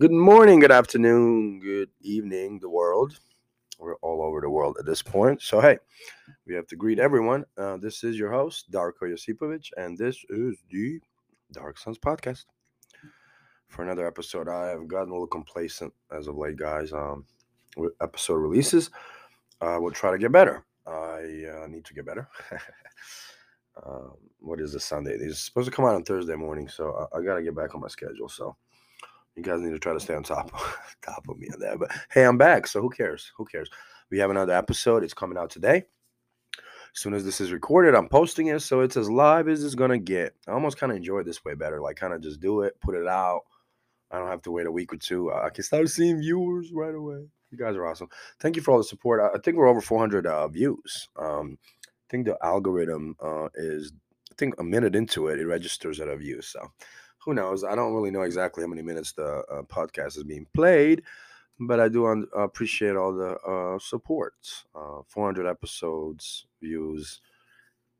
Good morning, good afternoon, good evening, the world. We're all over the world at this point. So, hey, we have to greet everyone. Uh, this is your host, Darko Josipovic, and this is the Dark Sons podcast. For another episode, I have gotten a little complacent as of late, guys. Um, with episode releases, uh, we'll try to get better. I uh, need to get better. um, what is this Sunday? Are supposed to come out on Thursday morning, so I, I got to get back on my schedule. So, you guys need to try to stay on top top of me on that. But hey, I'm back, so who cares? Who cares? We have another episode. It's coming out today. As soon as this is recorded, I'm posting it, so it's as live as it's gonna get. I almost kind of enjoy this way better. Like, kind of just do it, put it out. I don't have to wait a week or two. I can start seeing viewers right away. You guys are awesome. Thank you for all the support. I think we're over 400 uh, views. Um, I think the algorithm uh, is, I think a minute into it, it registers at a view. So who knows? I don't really know exactly how many minutes the uh, podcast is being played, but I do un- appreciate all the uh, support. Uh, 400 episodes, views.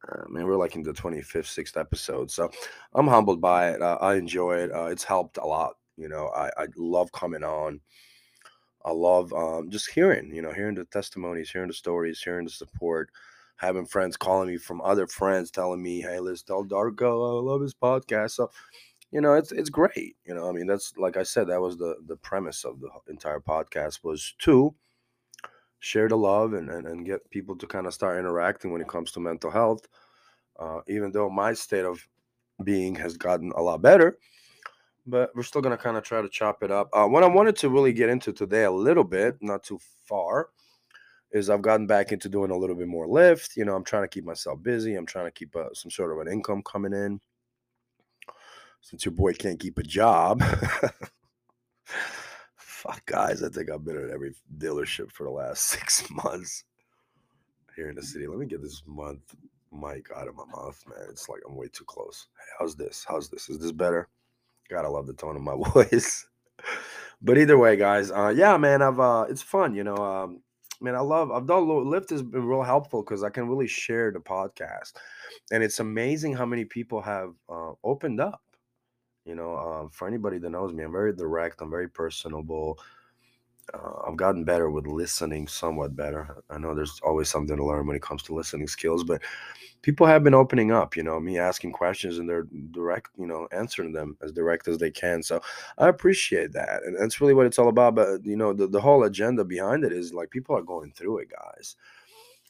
I mean, we're like in the 25th, 6th episode. So I'm humbled by it. I enjoy it. Uh, it's helped a lot. You know, I, I love coming on. I love um, just hearing, you know, hearing the testimonies, hearing the stories, hearing the support having friends calling me from other friends telling me, "Hey, let's tell Darko, I love his podcast." So you know, it's it's great. You know, I mean, that's like I said, that was the the premise of the entire podcast was to share the love and and, and get people to kind of start interacting when it comes to mental health. Uh, even though my state of being has gotten a lot better, but we're still gonna kind of try to chop it up. Uh, what I wanted to really get into today a little bit, not too far, is I've gotten back into doing a little bit more Lyft. You know, I'm trying to keep myself busy. I'm trying to keep uh, some sort of an income coming in since your boy can't keep a job. Fuck, guys, I think I've been at every dealership for the last six months here in the city. Let me get this month mic out of my mouth, man. It's like I'm way too close. Hey, how's this? How's this? Is this better? God, I love the tone of my voice. but either way, guys, uh, yeah, man, I've uh, it's fun, you know. Um, man, I love I've done Lyft has been real helpful because I can really share the podcast, and it's amazing how many people have uh, opened up you know, um, for anybody that knows me, I'm very direct. I'm very personable. Uh, I've gotten better with listening, somewhat better. I know there's always something to learn when it comes to listening skills, but people have been opening up. You know, me asking questions and they're direct, you know, answering them as direct as they can. So I appreciate that, and that's really what it's all about. But you know, the the whole agenda behind it is like people are going through it, guys.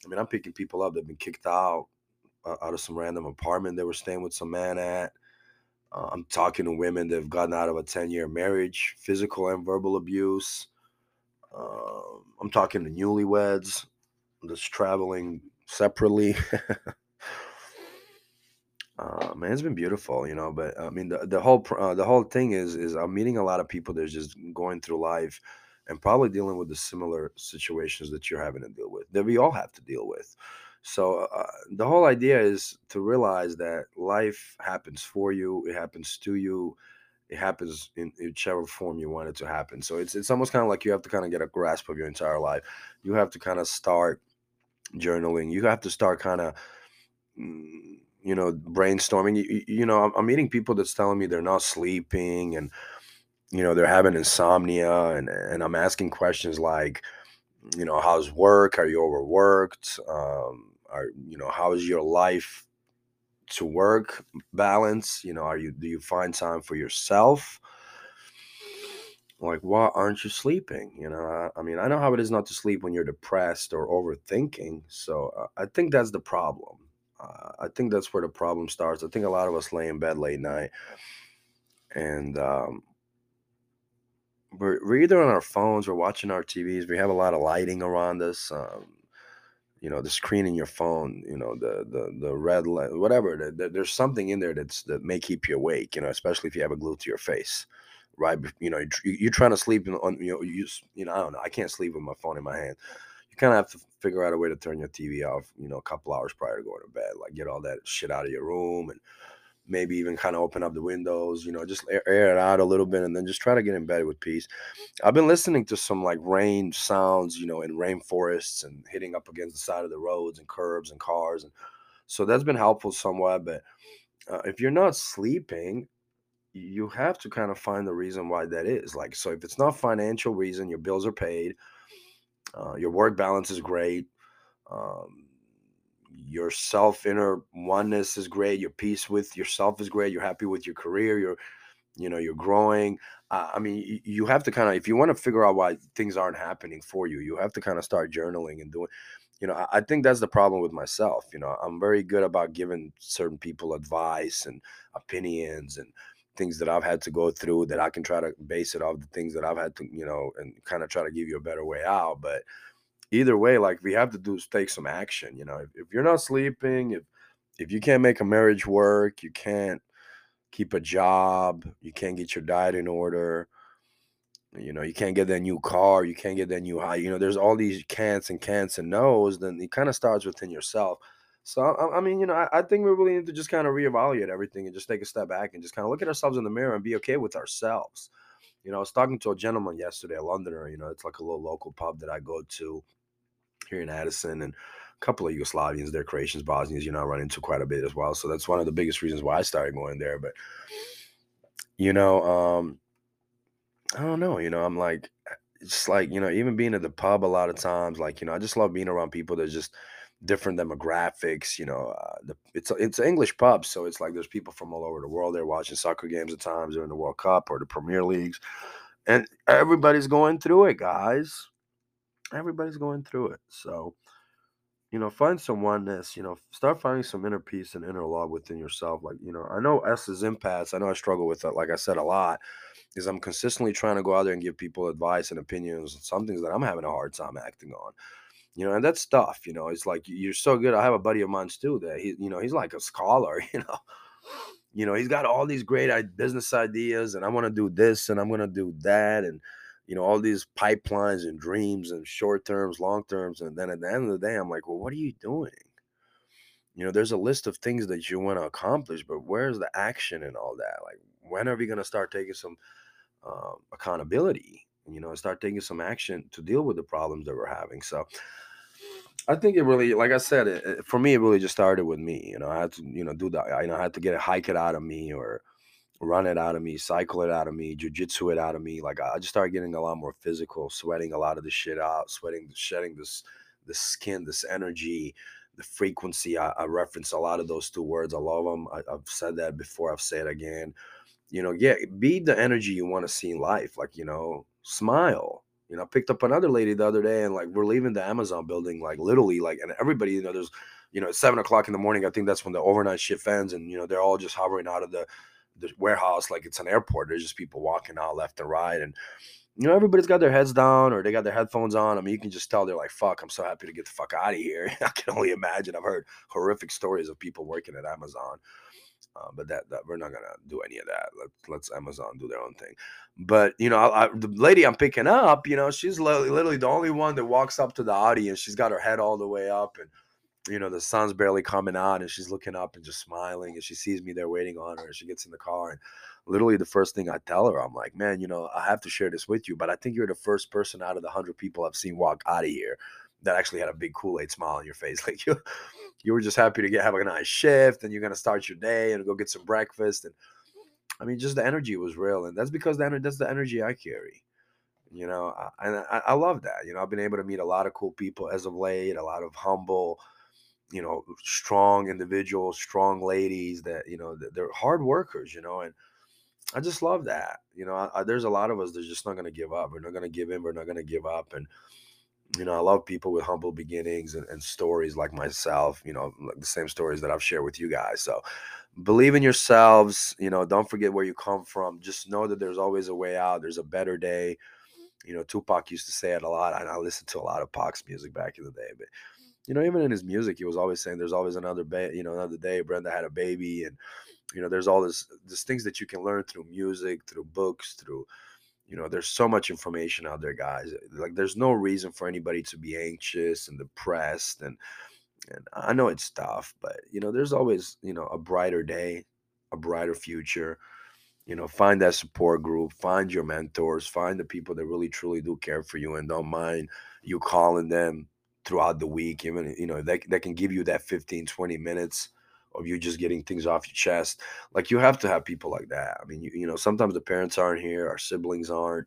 I mean, I'm picking people up that've been kicked out uh, out of some random apartment they were staying with some man at uh, I'm talking to women that have gotten out of a 10 year marriage, physical and verbal abuse. Uh, I'm talking to newlyweds that's traveling separately. uh, man, it's been beautiful, you know. But I mean, the, the whole uh, the whole thing is is I'm meeting a lot of people that's just going through life and probably dealing with the similar situations that you're having to deal with that we all have to deal with. So uh, the whole idea is to realize that life happens for you, it happens to you, it happens in whichever form you want it to happen. So it's it's almost kind of like you have to kind of get a grasp of your entire life. You have to kind of start journaling. You have to start kind of mm, you know brainstorming. You, you know, I'm, I'm meeting people that's telling me they're not sleeping and you know they're having insomnia and and I'm asking questions like you know how's work are you overworked um, are you know how is your life to work balance? You know are you do you find time for yourself? Like why aren't you sleeping? You know I, mean i know how it is not to sleep when you're depressed or overthinking so uh, i think that's the problem. Uh, i think that's where the problem starts. I think a lot of us lay in bed late night and um, we're, we're either on our phones or watching our tvs we have a lot of lighting around us um, you know the screen in your phone you know the the the red light whatever the, the, there's something in there that's that may keep you awake you know especially if you have a glued to your face right? You know you, are trying to sleep on you know you you know i don't know i can't sleep with my phone in my hand. You kind of have to figure out a way to turn your tv off you know a couple hours prior to going to bed like get all that shit out of your room and maybe even kind of open up the windows, you know, just air, it out a little bit and then just try to get in bed with peace. I've been listening to some like rain sounds, you know, in rainforests and hitting up against the side of the roads and curbs and cars. And so that's been helpful somewhat. But uh, if you're not sleeping, you have to kind of find the reason why that is. Like, so if it's not financial reason, your bills are paid, uh, your work balance is great, um, your self inner oneness is great, your peace with yourself is great, you're happy with your career, you're you know you're growing uh, i mean you, have to kind of if you want to figure out why things aren't happening for you you have to kind of start journaling and doing you know I, I think that's the problem with myself you know i'm very good about giving certain people advice and opinions and things that I've had to go through that I can try to base it off the things that I've had to, you know, and kind of try to give you a better way out. But either way, like we have to do is take some action. You know, if, if you're not sleeping, if if you can't make a marriage work, you can't keep a job, you can't get your diet in order, you know, you can't get that new car, you can't get that new high, you know, there's all these can'ts and can'ts and no's, then it kind of starts within yourself. So I, I mean, you know, I, I, think we really need to just kind of reevaluate everything and just take a step back and just kind of look at ourselves in the mirror and be okay with ourselves. You know, I was talking to a gentleman yesterday, a Londoner. You know, it's like a little local pub that I go to in Addison, and a couple of Yugoslavians, they're Croatians, Bosnians. You know, I run into quite a bit as well. So that's one of the biggest reasons why I started going there. But you know, um, I don't know. You know, I'm like, it's like you know, even being at the pub a lot of times, like you know, I just love being around people that just different demographics. You know, uh, the, it's it's English pub, so it's like there's people from all over the world there watching soccer games at times during the World Cup or the Premier Leagues, and everybody's going through it, guys. Everybody's going through it. So, you know, find some oneness. You know, start finding some inner peace and inner love within yourself. Like, you know, I know S is impasse. I know I struggle with that. Like I said, a lot is I'm consistently trying to go out there and give people advice and opinions on some things that I'm having a hard time acting on you know, and that's tough. You know, it's like you're so good. I have a buddy of mine too that he, you know, he's like a scholar. You know, you know, he's got all these great business ideas, and I want to do this, and I'm to do that, and you know, all these pipelines and dreams and short terms, long terms, and then at the end of the day, I'm like, well, what are you doing? You know, there's a list of things that you want to accomplish, but where's the action and all that? Like, when are we going to start taking some um, accountability? You know, start taking some action to deal with the problems that we're having. So, I think it really, like I said, it, it, for me, it really just started with me. You know, I had to, you know, do that. I, you know, I had to get a hike it out of me, or run it out of me, cycle it out of me, jujitsu it out of me. Like I just started getting a lot more physical, sweating a lot of the shit out, sweating, shedding this, the skin, this energy, the frequency. I, I reference a lot of those two words. I love them. I, I've said that before. I've said it again. You know, yeah, be the energy you want to see in life. Like you know, smile you know, I picked up another lady the other day, and like we're leaving the Amazon building, like literally, like, and everybody, you know, there's, you know, seven o'clock in the morning. I think that's when the overnight shift ends, and you know, they're all just hovering out of the the warehouse like it's an airport. There's just people walking out left and right, and you know, everybody's got their heads down or they got their headphones on. I mean, you can just tell they're like, "Fuck, I'm so happy to get the fuck out of here." I can only imagine. I've heard horrific stories of people working at Amazon uh, but that, that we're not gonna do any of that. Let, let's Amazon do their own thing. But you know, I, I, the lady I'm picking up, you know, she's literally, literally the only one that walks up to the audience. She's got her head all the way up, and you know, the sun's barely coming out, and she's looking up and just smiling. And she sees me there waiting on her. And she gets in the car, and literally the first thing I tell her, I'm like, man, you know, I have to share this with you, but I think you're the first person out of the hundred people I've seen walk out of here that actually had a big Kool Aid smile on your face. Like you, you were just happy to get have a nice shift, and you're gonna start your day and go get some breakfast. And I mean, just the energy was real, and that's because the, that's the energy I carry. You know, and I, I love that. You know, I've been able to meet a lot of cool people as of late, a lot of humble, you know, strong individuals, strong ladies that you know they're hard workers. You know, and I just love that. You know, I, I, there's a lot of us that's just not going to give up. We're not going to give in. We're not going to give up. And you know, I love people with humble beginnings and, and stories like myself, you know, like the same stories that I've shared with you guys. So believe in yourselves, you know, don't forget where you come from. Just know that there's always a way out. There's a better day. You know, Tupac used to say it a lot. And I listened to a lot of Pac's music back in the day. But, you know, even in his music, he was always saying there's always another day, you know, another day. Brenda had a baby. And, you know, there's all this, this things that you can learn through music, through books, through, you know there's so much information out there guys eh, like there's no reason for anybody to be anxious and depressed and and i know it's tough but you know there's always you know a brighter day a brighter future you know find that support group find your mentors find the people that really truly do care for you and don't mind you calling them throughout the week even you know they, they can give you that 15 20 minutes of you just getting things off your chest. Like you have to have people like that. I mean, you, you know, sometimes the parents aren't here, our siblings aren't,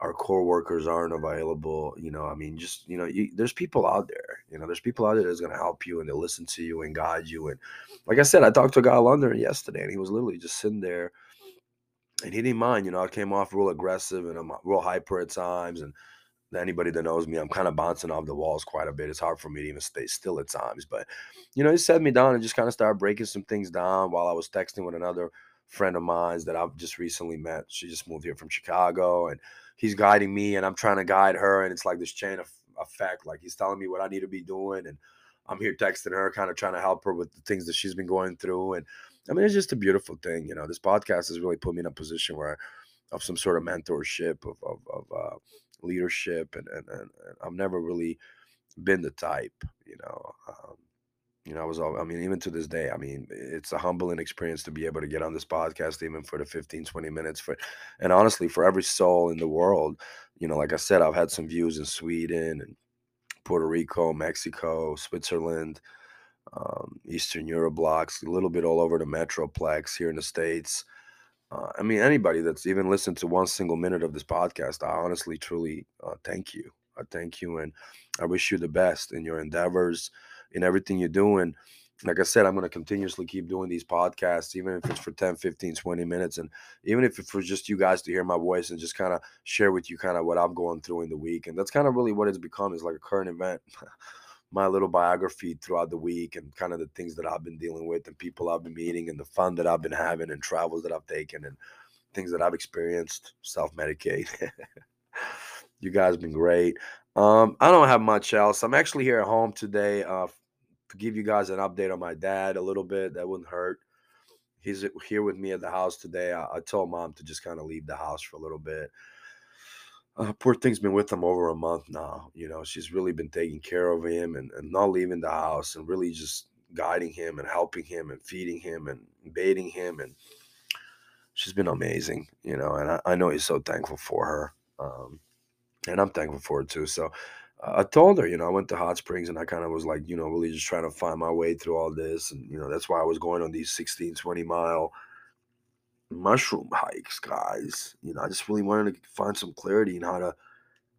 our core workers aren't available. You know, I mean, just you know, you, there's people out there. You know, there's people out there that's gonna help you and they'll listen to you and guide you. And like I said, I talked to a guy in London yesterday, and he was literally just sitting there, and he didn't mind. You know, I came off real aggressive and I'm real hyper at times, and anybody that knows me, I'm kind of bouncing off the walls quite a bit. It's hard for me to even stay still at times. But, you know, he set me down and just kind of started breaking some things down while I was texting with another friend of mine that I've just recently met. She just moved here from Chicago and he's guiding me and I'm trying to guide her. And it's like this chain of effect. Like he's telling me what I need to be doing. And I'm here texting her, kind of trying to help her with the things that she's been going through. And I mean, it's just a beautiful thing. You know, this podcast has really put me in a position where of some sort of mentorship of, of, of uh, leadership, and, and, and I've never really been the type, you know. Um, you know, I was all, I mean, even to this day, I mean, it's a humbling experience to be able to get on this podcast, even for the 15, 20 minutes for, and honestly, for every soul in the world, you know, like I said, I've had some views in Sweden and Puerto Rico, Mexico, Switzerland, um, Eastern Europe blocks, a little bit all over the Metroplex here in the States. Uh, I mean, anybody that's even listened to one single minute of this podcast, I honestly, truly uh, thank you. I thank you. And I wish you the best in your endeavors, in everything you're doing. Like I said, I'm going to continuously keep doing these podcasts, even if it's for 10, 15, 20 minutes. And even if it's for just you guys to hear my voice and just kind of share with you kind of what I'm going through in the week. And that's kind of really what it's become is like a current event. my little biography throughout the week and kind of the things that I've been dealing with and people I've been meeting and the fun that I've been having and travels that I've taken and things that I've experienced, self medicate. you guys been great. Um, I don't have much else. I'm actually here at home today uh, to give you guys an update on my dad a little bit. That wouldn't hurt. He's here with me at the house today. I, I told mom to just kind of leave the house for a little bit uh, poor thing's been with him over a month now. You know, she's really been taking care of him and, and not leaving the house and really just guiding him and helping him and feeding him and bathing him. And she's been amazing, you know, and I, I know he's so thankful for her. Um, and I'm thankful for it too. So uh, I told her, you know, I went to Hot Springs and I kind of was like, you know, really just trying to find my way through all this. And, you know, that's why I was going on these 16, 20 mile mushroom hikes, guys. You know, I just really wanted to find some clarity in how to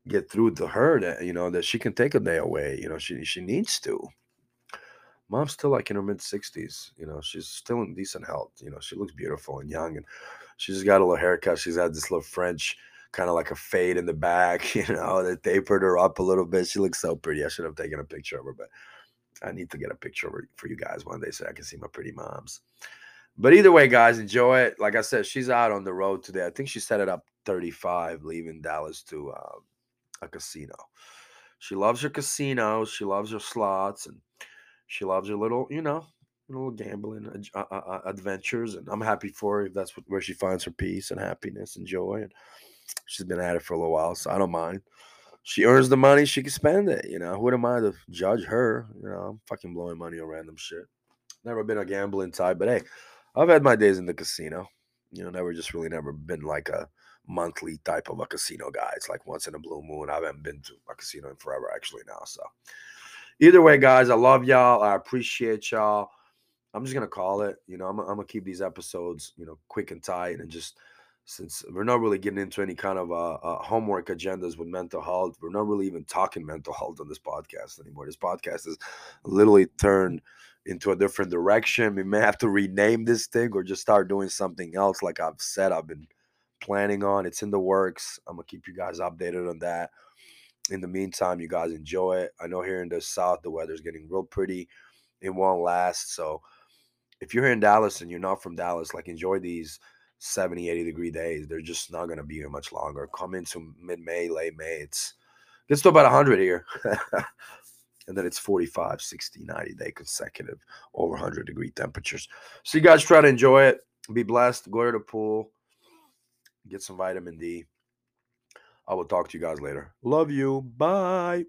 get through to her that eh, you know that she can take a day away. You know, she she needs to. Mom's still like in her mid sixties. You know, she's still in decent health. You know, she looks beautiful and young, and she's got a little haircut. She's had this little French kind of like a fade in the back. You know, that tapered her up a little bit. She looks so pretty. I should have taken a picture of her, but I need to get a picture of her for you guys one day so I can see my pretty moms. But either way, guys, enjoy it. Like I said, she's out on the road today. I think she set it up 35, leaving Dallas to uh, a casino. She loves her casinos. She loves her slots, and she loves her little, you know, little gambling uh, uh, uh, adventures. And I'm happy for her if that's where she finds her peace and happiness and joy. And she's been at it for a little while, so I don't mind. She earns the money, she can spend it. You know, who am I to judge her? You know, I'm fucking blowing money on random shit. Never been a gambling type, but hey, I've had my days in the casino. You know, never just really never been like a monthly type of a casino guy. It's like once in a blue moon. I haven't been to a casino in forever actually now. So either way, guys, I love y'all. I appreciate y'all. I'm just gonna call it. You know, I'm, I'm gonna keep these episodes, you know, quick and tight, and just since we're not really getting into any kind of uh, uh, homework agendas with mental health, we're not really even talking mental health on this podcast anymore. This podcast is literally turned into a different direction. We may have to rename this thing or just start doing something else. Like I've said, I've been planning on. It's in the works. I'm gonna keep you guys updated on that. In the meantime, you guys enjoy it. I know here in the south the weather's getting real pretty. It won't last. So if you're here in Dallas and you're not from Dallas, like enjoy these 70, 80 degree days. They're just not gonna be here much longer. Come into mid-May, late May. It's gets to about 100 here. and then it's 45 60 90 day consecutive over 100 degree temperatures. So you guys try to enjoy it. Be blessed. Go to the pool. Get some vitamin d. I will talk to you guys later. Love you. Bye